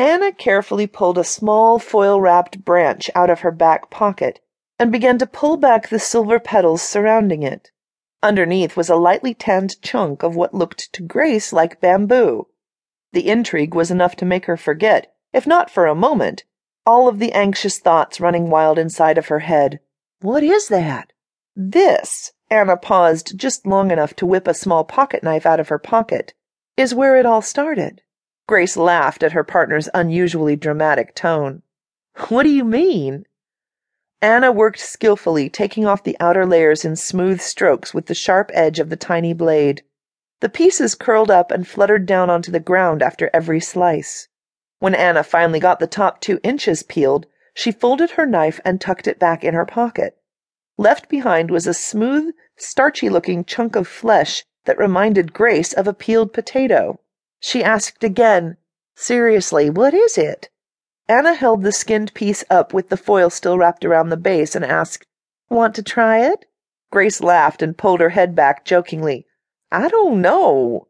Anna carefully pulled a small foil wrapped branch out of her back pocket and began to pull back the silver petals surrounding it. Underneath was a lightly tanned chunk of what looked to Grace like bamboo. The intrigue was enough to make her forget, if not for a moment, all of the anxious thoughts running wild inside of her head. What is that? This, Anna paused just long enough to whip a small pocket knife out of her pocket, is where it all started. Grace laughed at her partner's unusually dramatic tone. What do you mean? Anna worked skillfully, taking off the outer layers in smooth strokes with the sharp edge of the tiny blade. The pieces curled up and fluttered down onto the ground after every slice. When Anna finally got the top two inches peeled, she folded her knife and tucked it back in her pocket. Left behind was a smooth, starchy looking chunk of flesh that reminded Grace of a peeled potato. She asked again, Seriously, what is it? Anna held the skinned piece up with the foil still wrapped around the base and asked, Want to try it? Grace laughed and pulled her head back jokingly. I don't know.